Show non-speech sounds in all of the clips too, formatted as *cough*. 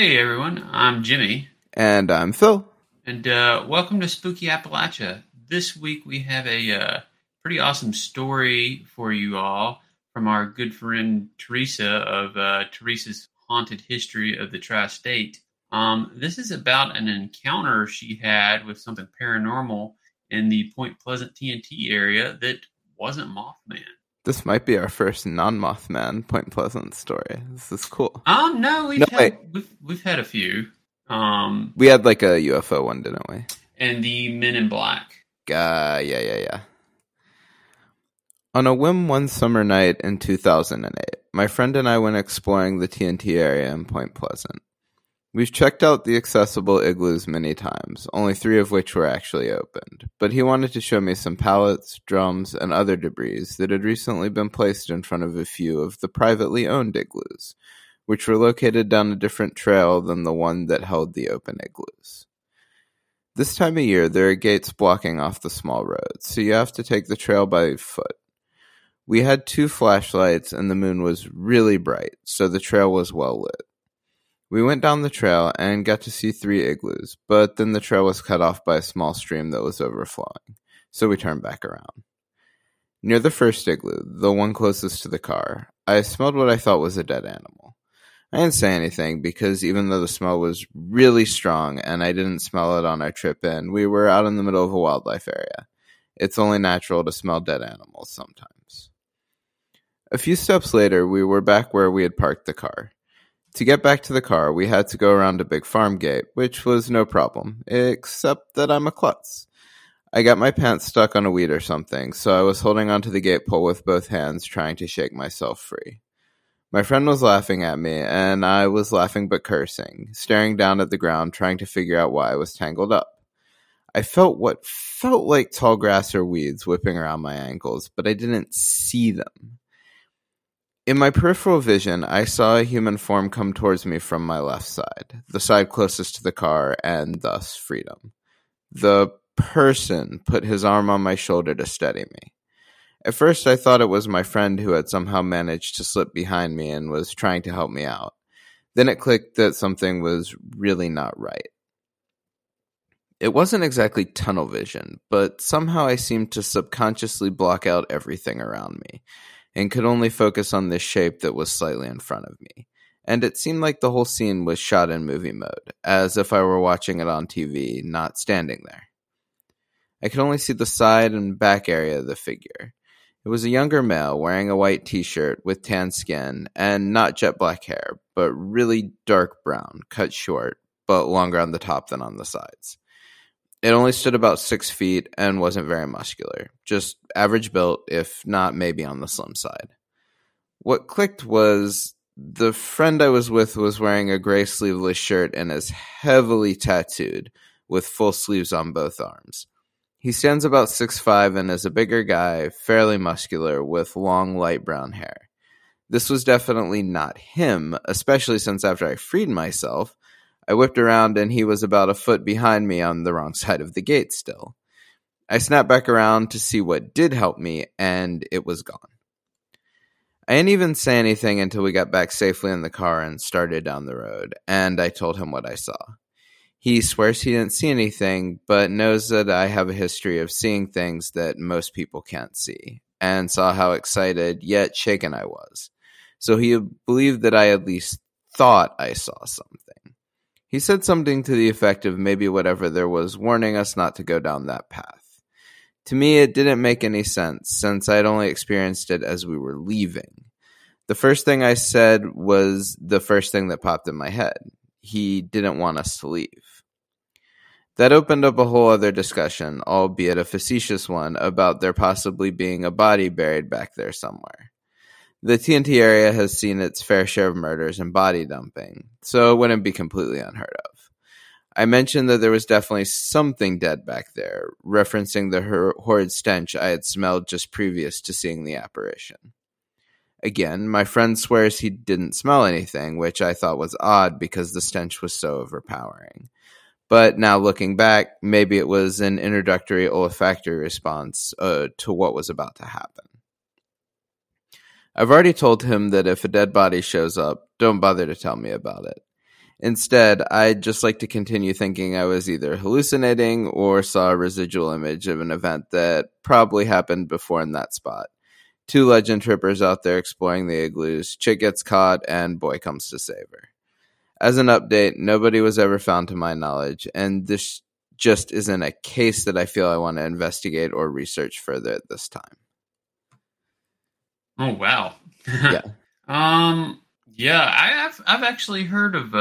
Hey everyone, I'm Jimmy, And I'm Phil. and uh, welcome to Spooky Appalachia. This week we have a uh, pretty awesome story for you all from our good friend Theresa of uh, Theresa's Haunted History of the Tri-State. Um, this is about an encounter she had with something paranormal in the Point Pleasant TNT area that wasn't Mothman. This might be our first non-Mothman Point Pleasant story. This is cool. Um, no, we've No, had wait. we've, we've had a few. Um, We had like a UFO one, didn't we? and the Men in Black. Uh, yeah, yeah, yeah. On a whim one summer night in 2008, my friend and I went exploring the TNT area in Point Pleasant. We've checked out the accessible igloos many times, only three of which were actually opened, but he wanted to show me some pallets, drums, and other debris that had recently been placed in front of a few of the privately owned igloos, which were located down a different trail than the one that held the open igloos. This time of year, there are gates blocking off the small roads, so you have to take the trail by foot. We had two flashlights, and the moon was really bright, so the trail was well lit. We went down the trail and got to see three igloos, but then the trail was cut off by a small stream that was overflowing, so we turned back around. Near the first igloo, the one closest to the car, I smelled what I thought was a dead animal. I didn't say anything because even though the smell was really strong and I didn't smell it on our trip in, we were out in the middle of a wildlife area. It's only natural to smell dead animals sometimes. A few steps later, we were back where we had parked the car. To get back to the car, we had to go around a big farm gate, which was no problem, except that I'm a klutz. I got my pants stuck on a weed or something, so I was holding onto the gate pole with both hands, trying to shake myself free. My friend was laughing at me, and I was laughing but cursing, staring down at the ground, trying to figure out why I was tangled up. I felt what felt like tall grass or weeds whipping around my ankles, but I didn't see them. In my peripheral vision, I saw a human form come towards me from my left side, the side closest to the car, and thus freedom. The person put his arm on my shoulder to steady me. At first, I thought it was my friend who had somehow managed to slip behind me and was trying to help me out. Then it clicked that something was really not right. It wasn't exactly tunnel vision, but somehow I seemed to subconsciously block out everything around me and could only focus on this shape that was slightly in front of me. And it seemed like the whole scene was shot in movie mode, as if I were watching it on TV, not standing there. I could only see the side and back area of the figure. It was a younger male wearing a white t shirt with tan skin and not jet black hair, but really dark brown, cut short, but longer on the top than on the sides. It only stood about six feet and wasn't very muscular, just average built, if not maybe on the slim side. What clicked was the friend I was with was wearing a gray sleeveless shirt and is heavily tattooed with full sleeves on both arms. He stands about six five and is a bigger guy, fairly muscular, with long light brown hair. This was definitely not him, especially since after I freed myself, I whipped around and he was about a foot behind me on the wrong *laughs* side of the gate still. I snapped back around to see what did help me, and it was gone. I didn't even say anything until we got back safely in the car and started down the road, and I told him what I saw. He swears he didn't see anything, but knows that I have a history of seeing things that most people can't see, and saw how excited yet shaken I was. So he believed that I at least thought I saw something. He said something to the effect of maybe whatever there was warning us not to go down that path. To me, it didn't make any sense since I had only experienced it as we were leaving. The first thing I said was the first thing that popped in my head. He didn't want us to leave. That opened up a whole other discussion, albeit a facetious one, about there possibly being a body buried back there somewhere. The TNT area has seen its fair share of murders and body dumping, so it wouldn't be completely unheard of. I mentioned that there was definitely something dead back there, referencing the hor- horrid stench I had smelled just previous to seeing the apparition. Again, my friend swears he didn't smell anything, which I thought was odd because the stench was so overpowering. But now looking back, maybe it was an introductory olfactory response uh, to what was about to happen. I've already told him that if a dead body shows up, don't bother to tell me about it. Instead, I'd just like to continue thinking I was either hallucinating or saw a residual image of an event that probably happened before in that spot. Two legend trippers out there exploring the igloos, chick gets caught, and boy comes to save her. As an update, nobody was ever found to my knowledge, and this just isn't a case that I feel I want to investigate or research further at this time. Oh wow. Yeah. *laughs* um. Yeah, I have. I've actually heard of uh,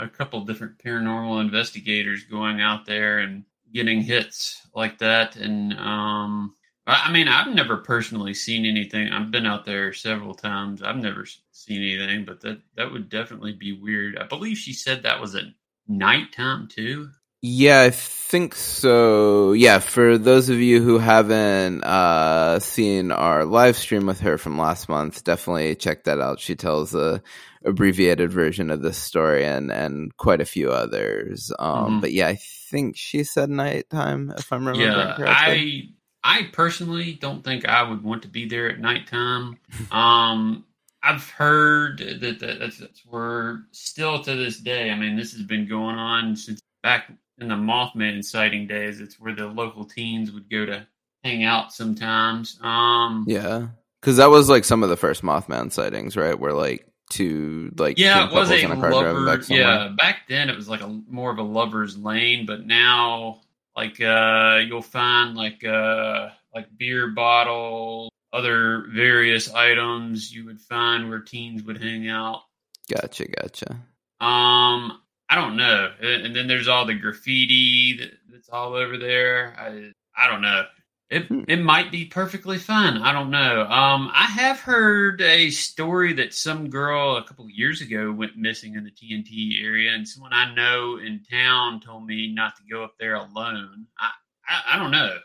a, a couple different paranormal investigators going out there and getting hits like that, and um. I I mean, I've never personally seen anything. I've been out there several times. I've never seen anything, but that that would definitely be weird. I believe she said that was at nighttime too. Yeah, I think so. Yeah, for those of you who haven't uh, seen our live stream with her from last month, definitely check that out. She tells a abbreviated version of this story and and quite a few others. Um, Mhm. But yeah, I think she said nighttime, if I'm remembering yeah, correctly. I I personally don't think I would want to be there at nighttime. um, I've heard that, that that's, that's where still to this day. I mean, this has been going on since back in the Mothman sighting days. It's where the local teens would go to hang out sometimes. Um, Yeah, because that was like some of the first Mothman sightings, right? Where like two like yeah, it was a a lover. back. Yeah, back then it was like a more of a lover's lane, but now like uh you'll find like uh like beer bottle, other various items you would find where teens would hang out. Gotcha, gotcha. Um, I don't know, and and then there's all the graffiti that, that's all over there. I I don't know. It Hmm. it might be perfectly fun. I don't know. Um, I have heard a story that some girl a couple years ago went missing in the TNT area, and someone I know in town told me not to go up there alone. I I, I don't know.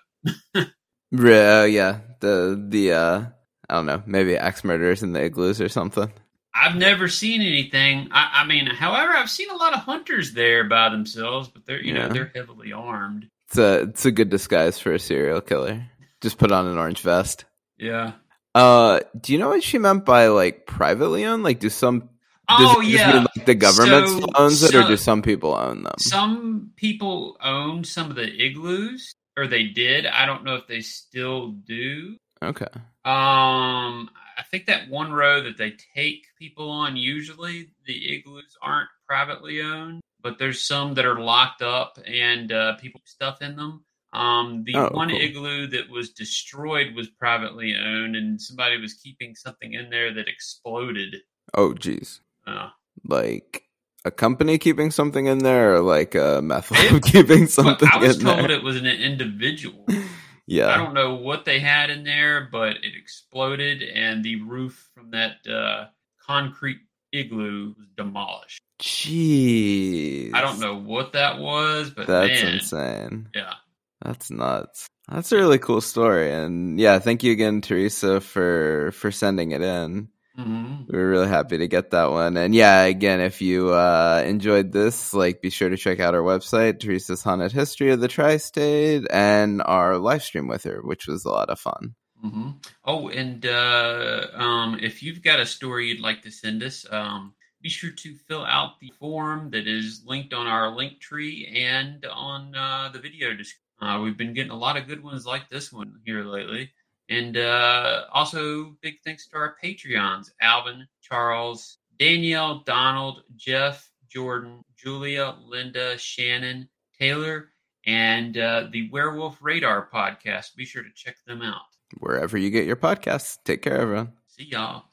Yeah, yeah. The the uh, I don't know, maybe axe murders in the igloos or something. I've never seen anything. I, I mean, however, I've seen a lot of hunters there by themselves, but they're you Yeah. know they're heavily armed. It's a it's a good disguise for a serial killer. Just put on an orange vest. Yeah. Uh, do you know what she meant by like privately owned? Like, do some does Oh it yeah. mean, like the government So- owns it, or do some people own them? Some people own some of the igloos, or they did. I don't know if they still do. Okay, Um, I think that one row that they take people on, usually the igloos aren't privately owned, but there's some that are locked up and uh, people stuff in them. Um, the Oh, one cool. igloo that was destroyed was privately owned, and somebody was keeping something in there that exploded. oh geez, Uh, like a company keeping something in there, or like a meth lab *laughs* keeping something I was told there? it was an individual. *laughs* yeah, I don't know what they had in there, but it exploded, and the roof from that uh, concrete igloo was demolished. jeez, I don't know what that was, but That's man, insane. yeah, That's nuts. That's a really cool story, and yeah, thank you again, Theresa, for for sending it in. Hmm We were really happy to get that one. And yeah, again, if you uh, enjoyed this, like be sure to check out our website, Theresa's Haunted History of the Tri-State, and our live stream with her, which was a lot of fun. hmm Oh, and uh, um, if you've got a story you'd like to send us, um, be sure to fill out the form that is linked on our link tree and on uh, the video description. Uh, we've been getting a lot of good ones like this one here lately. And uh, also, big thanks to our Patreons Alvin, Charles, Danielle, Donald, Jeff, Jordan, Julia, Linda, Shannon, Taylor, and uh, the Werewolf Radar podcast. Be sure to check them out. Wherever you get your podcasts, take care, everyone. See y'all.